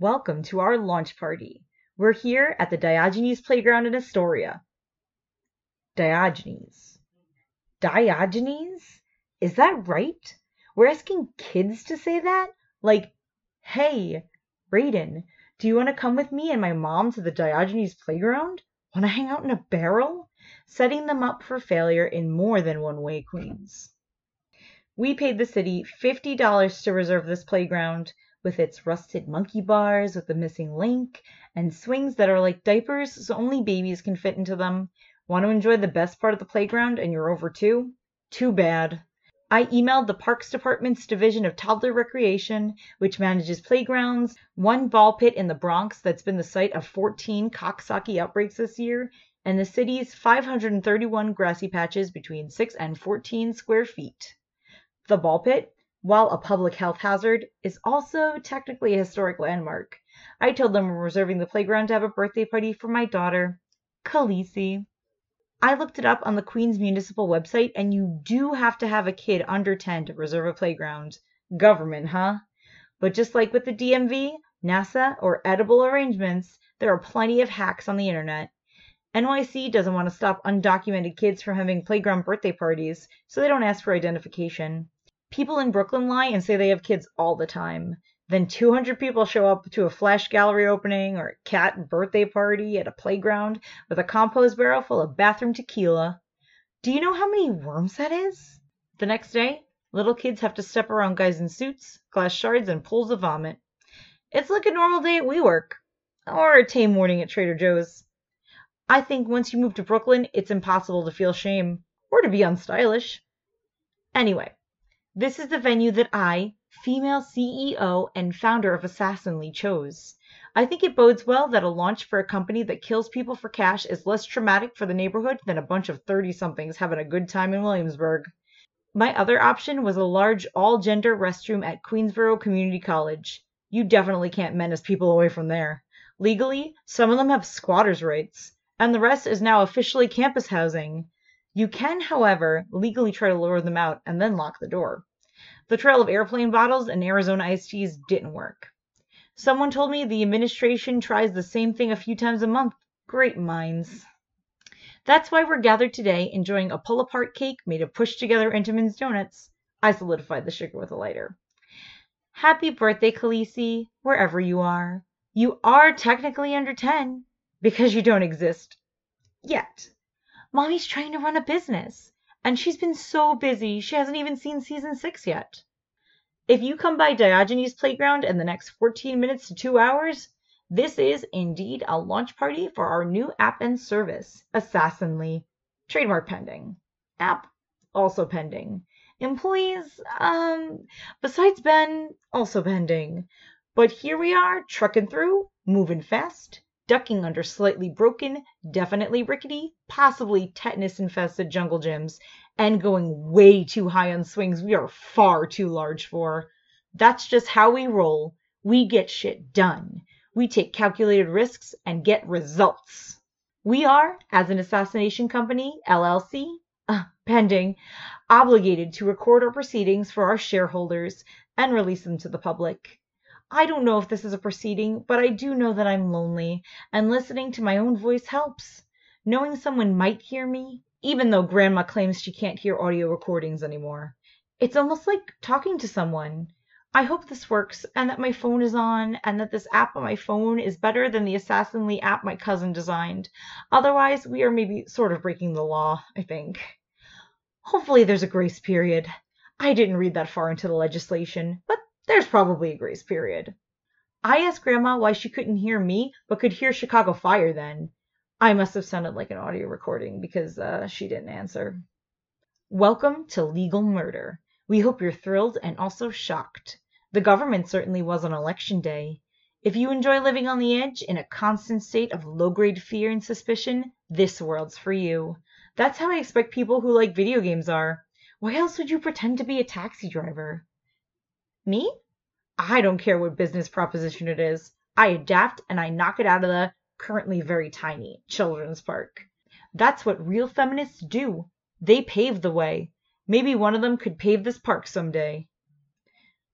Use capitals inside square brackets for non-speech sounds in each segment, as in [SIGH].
Welcome to our launch party. We're here at the Diogenes Playground in Astoria. Diogenes. Diogenes? Is that right? We're asking kids to say that? Like, hey, Raiden, do you want to come with me and my mom to the Diogenes Playground? Want to hang out in a barrel? Setting them up for failure in more than one way, Queens. We paid the city $50 to reserve this playground with its rusted monkey bars with the missing link and swings that are like diapers so only babies can fit into them. Want to enjoy the best part of the playground and you're over two? Too bad. I emailed the Parks Department's Division of Toddler Recreation, which manages playgrounds, one ball pit in the Bronx that's been the site of 14 Coxsackie outbreaks this year, and the city's 531 grassy patches between 6 and 14 square feet. The ball pit, while a public health hazard, is also technically a historic landmark. I told them we're reserving the playground to have a birthday party for my daughter, Khaleesi. I looked it up on the Queens Municipal website, and you do have to have a kid under 10 to reserve a playground. Government, huh? But just like with the DMV, NASA, or edible arrangements, there are plenty of hacks on the internet. NYC doesn't want to stop undocumented kids from having playground birthday parties, so they don't ask for identification. People in Brooklyn lie and say they have kids all the time. Then 200 people show up to a flash gallery opening or a cat birthday party at a playground with a compost barrel full of bathroom tequila. Do you know how many worms that is? The next day, little kids have to step around guys in suits, glass shards, and pools of vomit. It's like a normal day at WeWork or a tame morning at Trader Joe's. I think once you move to Brooklyn, it's impossible to feel shame or to be unstylish. Anyway, this is the venue that I, female CEO and founder of Assassinly, chose. I think it bodes well that a launch for a company that kills people for cash is less traumatic for the neighborhood than a bunch of 30 somethings having a good time in Williamsburg. My other option was a large all gender restroom at Queensborough Community College. You definitely can't menace people away from there. Legally, some of them have squatters' rights, and the rest is now officially campus housing. You can, however, legally try to lure them out and then lock the door. The trail of airplane bottles and Arizona iced teas didn't work. Someone told me the administration tries the same thing a few times a month. Great minds. That's why we're gathered today enjoying a pull apart cake made of pushed together Entenmann's donuts. I solidified the sugar with a lighter. Happy birthday, Khaleesi, wherever you are. You are technically under 10 because you don't exist yet. Mommy's trying to run a business, and she's been so busy she hasn't even seen season six yet. If you come by Diogenes Playground in the next 14 minutes to two hours, this is indeed a launch party for our new app and service, Assassinly. Trademark pending. App also pending. Employees, um, besides Ben, also pending. But here we are, trucking through, moving fast, ducking under slightly broken, definitely rickety, possibly tetanus infested jungle gyms, and going way too high on swings we are far too large for. That's just how we roll. We get shit done. We take calculated risks and get results. We are, as an assassination company, LLC, uh, pending, obligated to record our proceedings for our shareholders and release them to the public. I don't know if this is a proceeding, but I do know that I'm lonely, and listening to my own voice helps. Knowing someone might hear me, even though Grandma claims she can't hear audio recordings anymore. It's almost like talking to someone. I hope this works, and that my phone is on, and that this app on my phone is better than the Assassinly app my cousin designed. Otherwise, we are maybe sort of breaking the law, I think. Hopefully, there's a grace period. I didn't read that far into the legislation, but there's probably a grace period. I asked Grandma why she couldn't hear me, but could hear Chicago Fire then. I must have sounded like an audio recording because uh, she didn't answer. Welcome to Legal Murder. We hope you're thrilled and also shocked. The government certainly was on election day. If you enjoy living on the edge in a constant state of low grade fear and suspicion, this world's for you. That's how I expect people who like video games are. Why else would you pretend to be a taxi driver? Me? I don't care what business proposition it is. I adapt and I knock it out of the currently very tiny children's park. That's what real feminists do. They pave the way. Maybe one of them could pave this park some day.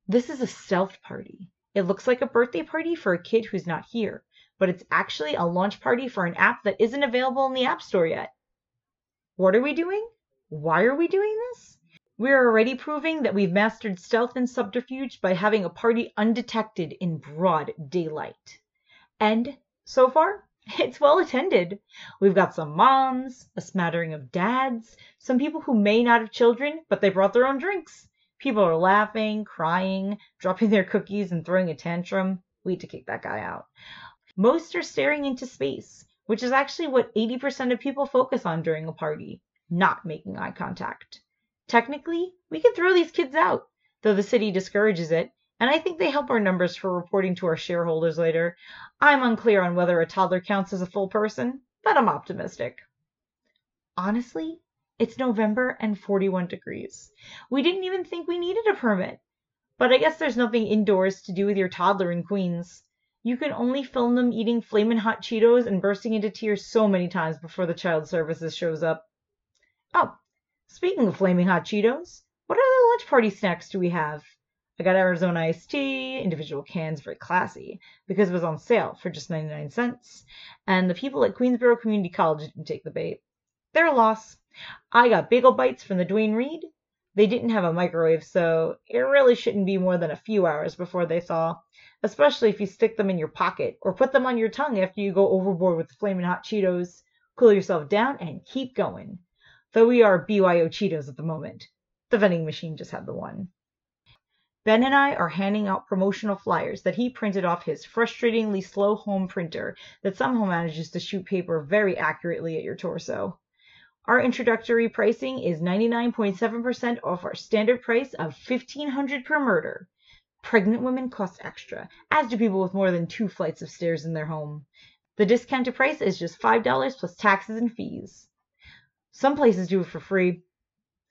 This is a stealth party. It looks like a birthday party for a kid who's not here, but it's actually a launch party for an app that isn't available in the App Store yet. What are we doing? Why are we doing this? We're already proving that we've mastered stealth and subterfuge by having a party undetected in broad daylight. And, so far, [LAUGHS] it's well attended. We've got some moms, a smattering of dads, some people who may not have children, but they brought their own drinks. People are laughing, crying, [LAUGHS] dropping their cookies, and throwing a tantrum. We need to kick that guy out. Most are staring into space, which is actually what 80% of people focus on during a party, not making eye contact. Technically, we could throw these kids out, though the city discourages it, and I think they help our numbers for reporting to our shareholders later. I'm unclear on whether a toddler counts as a full person, but I'm optimistic. Honestly, it's November and 41 degrees. We didn't even think we needed a permit. But I guess there's nothing indoors to do with your toddler in Queens. You can only film them eating flamin' hot Cheetos and bursting into tears so many times before the child services shows up. Oh, speaking of flaming hot Cheetos, what other lunch party snacks do we have? I got Arizona iced tea, individual cans, very classy, because it was on sale for just 99 cents. And the people at Queensborough Community College didn't take the bait. They're a loss. I got bagel bites from the Duane Reade. They didn't have a microwave, so it really shouldn't be more than a few hours before they thaw especially if you stick them in your pocket or put them on your tongue after you go overboard with the flaming hot Cheetos. Cool yourself down and keep going. Though we are BYO Cheetos at the moment. The vending machine just had the one. Ben and I are handing out promotional flyers that he printed off his frustratingly slow home printer that somehow manages to shoot paper very accurately at your torso. Our introductory pricing is 99.7% off our standard price of 1500 per murder. Pregnant women cost extra, as do people with more than two flights of stairs in their home. The discounted price is just $5 plus taxes and fees. Some places do it for free.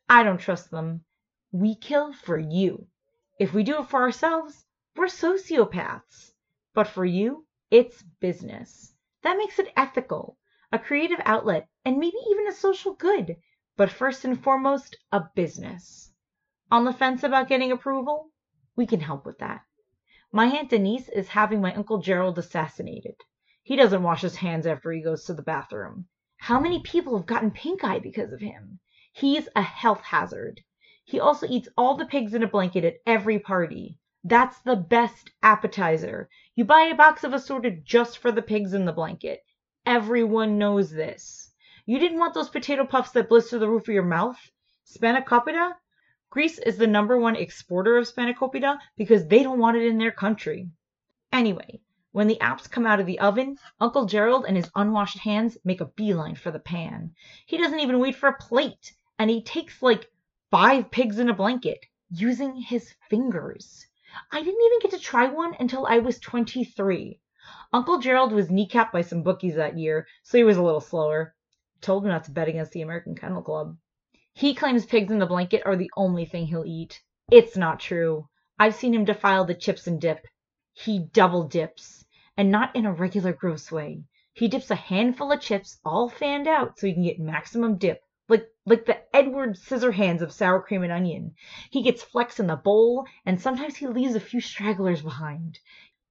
I don't trust them. We kill for you. If we do it for ourselves, we're sociopaths. But for you, it's business. That makes it ethical, a creative outlet, and maybe even a social good, but first and foremost, a business. On the fence about getting approval? We can help with that. My Aunt Denise is having my Uncle Gerald assassinated. He doesn't wash his hands after he goes to the bathroom. How many people have gotten pink eye because of him? He's a health hazard. He also eats all the pigs in a blanket at every party. That's the best appetizer. You buy a box of assorted just for the pigs in the blanket. Everyone knows this. You didn't want those potato puffs that blister the roof of your mouth? Spanakopita? Greece is the number one exporter of spanakopita because they don't want it in their country. Anyway, when the apps come out of the oven, Uncle Gerald and his unwashed hands make a beeline for the pan. He doesn't even wait for a plate, and he takes like five pigs in a blanket using his fingers. I didn't even get to try one until I was 23. Uncle Gerald was kneecapped by some bookies that year, so he was a little slower. told him not to bet against the American Kennel Club. He claims pigs in the blanket are the only thing he'll eat. It's not true. I've seen him defile the chips and dip. He double dips, and not in a regular gross way. He dips a handful of chips all fanned out so he can get maximum dip, like like the Edward Scissorhands of sour cream and onion. He gets flecks in the bowl, and sometimes he leaves a few stragglers behind.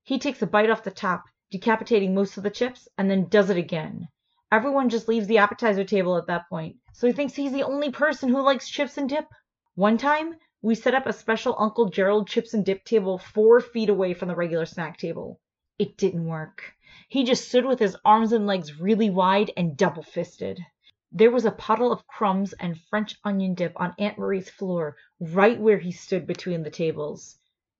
He takes a bite off the top, decapitating most of the chips, and then does it again. Everyone just leaves the appetizer table at that point, so he thinks he's the only person who likes chips and dip. One time, we set up a special Uncle Gerald chips and dip table four feet away from the regular snack table. It didn't work. He just stood with his arms and legs really wide and double fisted. There was a puddle of crumbs and French onion dip on Aunt Marie's floor, right where he stood between the tables.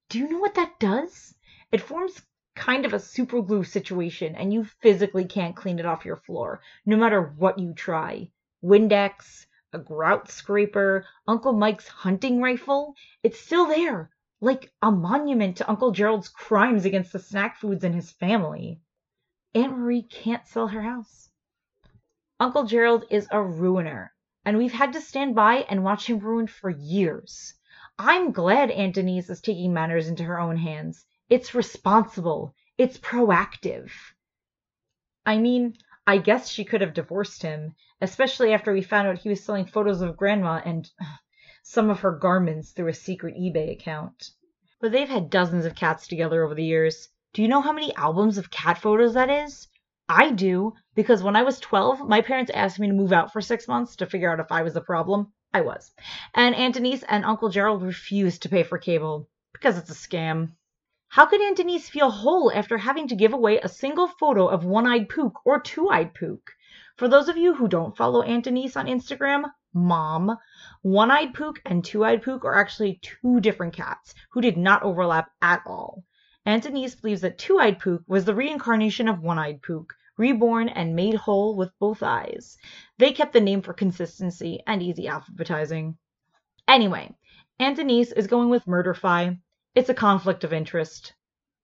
Do you know what that does? It forms kind of a super glue situation and you physically can't clean it off your floor, no matter what you try. Windex, a grout scraper, Uncle Mike's hunting rifle, it's still there, like a monument to Uncle Gerald's crimes against the snack foods and his family. Aunt Marie can't sell her house. Uncle Gerald is a ruiner, and we've had to stand by and watch him ruin for years. I'm glad Aunt Denise is taking matters into her own hands. It's responsible. It's proactive. I mean, I guess she could have divorced him, especially after we found out he was selling photos of grandma and some of her garments through a secret eBay account. but they've had dozens of cats together over the years. Do you know how many albums of cat photos that is? I do, because when I was 12, my parents asked me to move out for six months to figure out if I was the problem. I was. And Aunt Denise and Uncle Gerald refused to pay for cable because it's a scam. How could Aunt Denise feel whole after having to give away a single photo of one eyed Pook or two eyed Pook? For those of you who don't follow Aunt Denise on Instagram, mom, one eyed Pook and two eyed Pook are actually two different cats who did not overlap at all. Aunt Denise believes that two eyed Pook was the reincarnation of one eyed Pook, reborn and made whole with both eyes. They kept the name for consistency and easy alphabetizing. Anyway, Aunt Denise is going with Murderfy. It's a conflict of interest.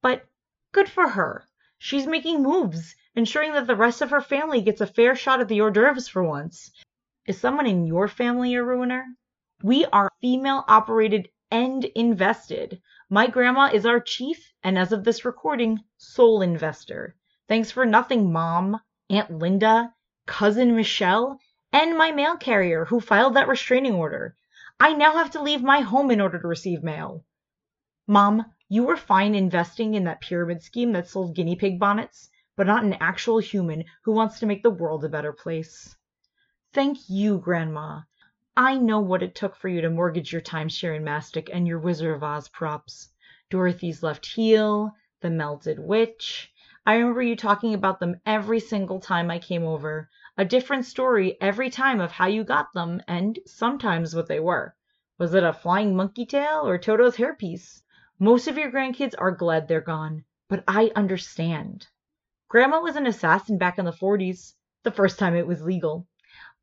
But good for her. She's making moves, ensuring that the rest of her family gets a fair shot at the hors d'oeuvres for once. Is someone in your family a ruiner? We are female operated and invested. My grandma is our chief, and as of this recording, sole investor. Thanks for nothing, Mom, Aunt Linda, Cousin Michelle, and my mail carrier who filed that restraining order. I now have to leave my home in order to receive mail. Mom, you were fine investing in that pyramid scheme that sold guinea pig bonnets, but not an actual human who wants to make the world a better place. Thank you, Grandma. I know what it took for you to mortgage your timeshare in Mastic and your Wizard of Oz props. Dorothy's left heel, the melted witch. I remember you talking about them every single time I came over. A different story every time of how you got them, and sometimes what they were. Was it a flying monkey tail or Toto's hairpiece? Most of your grandkids are glad they're gone, but I understand. Grandma was an assassin back in the 40s, the first time it was legal.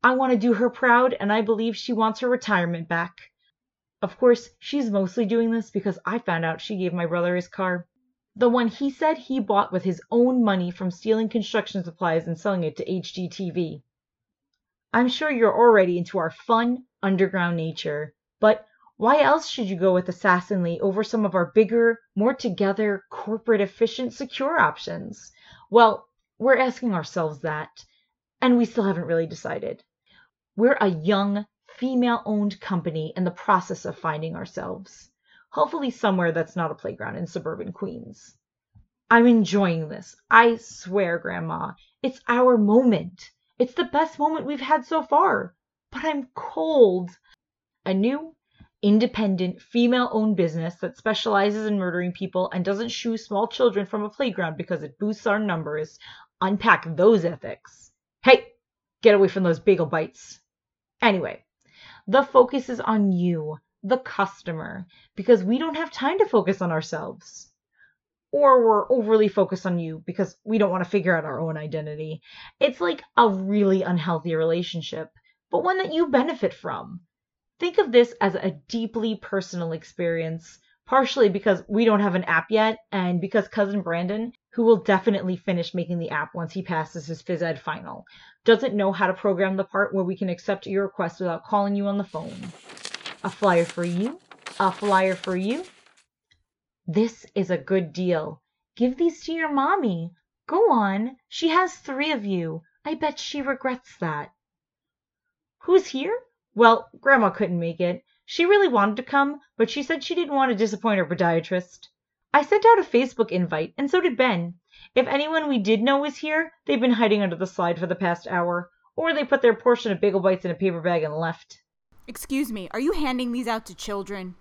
I want to do her proud, and I believe she wants her retirement back. Of course, she's mostly doing this because I found out she gave my brother his car. The one he said he bought with his own money from stealing construction supplies and selling it to HGTV. I'm sure you're already into our fun, underground nature, but why else should you go with Assassinly over some of our bigger, more together, corporate efficient, secure options? Well, we're asking ourselves that, and we still haven't really decided. We're a young, female owned company in the process of finding ourselves. Hopefully, somewhere that's not a playground in suburban Queens. I'm enjoying this. I swear, Grandma, it's our moment. It's the best moment we've had so far. But I'm cold. A new independent, female owned business that specializes in murdering people and doesn't shoo small children from a playground because it boosts our numbers. Unpack those ethics. Hey, get away from those bagel bites. Anyway, the focus is on you, the customer, because we don't have time to focus on ourselves. Or we're overly focused on you because we don't want to figure out our own identity. It's like a really unhealthy relationship, but one that you benefit from. Think of this as a deeply personal experience, partially because we don't have an app yet, and because cousin Brandon, who will definitely finish making the app once he passes his phys ed final, doesn't know how to program the part where we can accept your request without calling you on the phone. A flyer for you, a flyer for you. This is a good deal. Give these to your mommy. Go on. She has three of you. I bet she regrets that. Who's here? Well, Grandma couldn't make it. She really wanted to come, but she said she didn't want to disappoint her podiatrist. I sent out a Facebook invite, and so did Ben. If anyone we did know was here, they've been hiding under the slide for the past hour, or they put their portion of bagel bites in a paper bag and left. Excuse me, are you handing these out to children?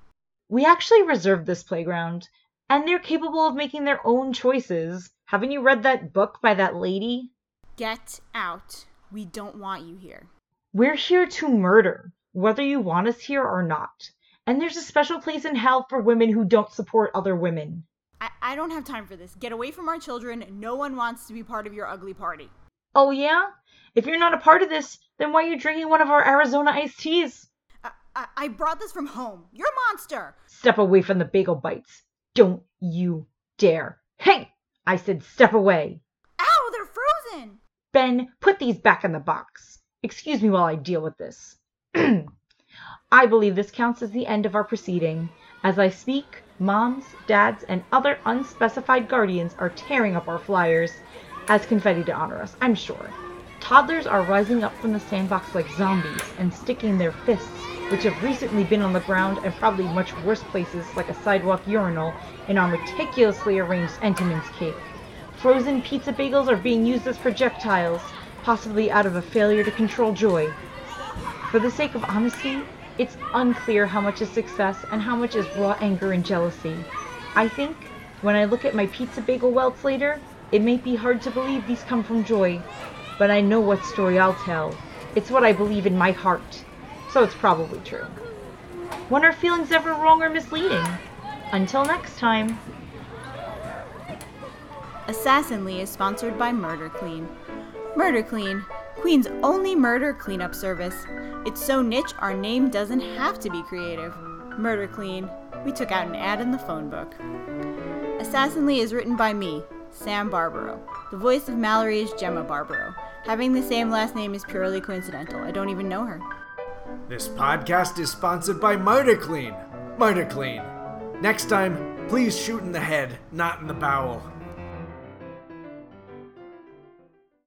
We actually reserved this playground, and they're capable of making their own choices. Haven't you read that book by that lady? Get out. We don't want you here. We're here to murder, whether you want us here or not. And there's a special place in hell for women who don't support other women. I, I don't have time for this. Get away from our children. No one wants to be part of your ugly party. Oh, yeah? If you're not a part of this, then why are you drinking one of our Arizona iced teas? I, I, I brought this from home. You're a monster. Step away from the bagel bites. Don't you dare. Hey! I said step away. Ow, they're frozen. Ben, put these back in the box. Excuse me while I deal with this. I believe this counts as the end of our proceeding. As I speak, moms, dads, and other unspecified guardians are tearing up our flyers as confetti to honor us, I'm sure. Toddlers are rising up from the sandbox like zombies and sticking their fists which have recently been on the ground and probably much worse places like a sidewalk urinal in our meticulously arranged Entenmann's cake. Frozen pizza bagels are being used as projectiles, possibly out of a failure to control joy. For the sake of honesty, it's unclear how much is success and how much is raw anger and jealousy. I think, when I look at my pizza bagel welts later, it may be hard to believe these come from joy, but I know what story I'll tell. It's what I believe in my heart, so it's probably true. When are feelings ever wrong or misleading? Until next time. Assassinly is sponsored by Murder Clean. Murder Clean, Queen's only murder cleanup service. It's so niche our name doesn't have to be creative. Murder Clean. We took out an ad in the phone book. Assassinly is written by me, Sam Barbaro. The voice of Mallory is Gemma Barbaro. Having the same last name is purely coincidental. I don't even know her. This podcast is sponsored by Murder Clean. Murder Clean. Next time, please shoot in the head, not in the bowel.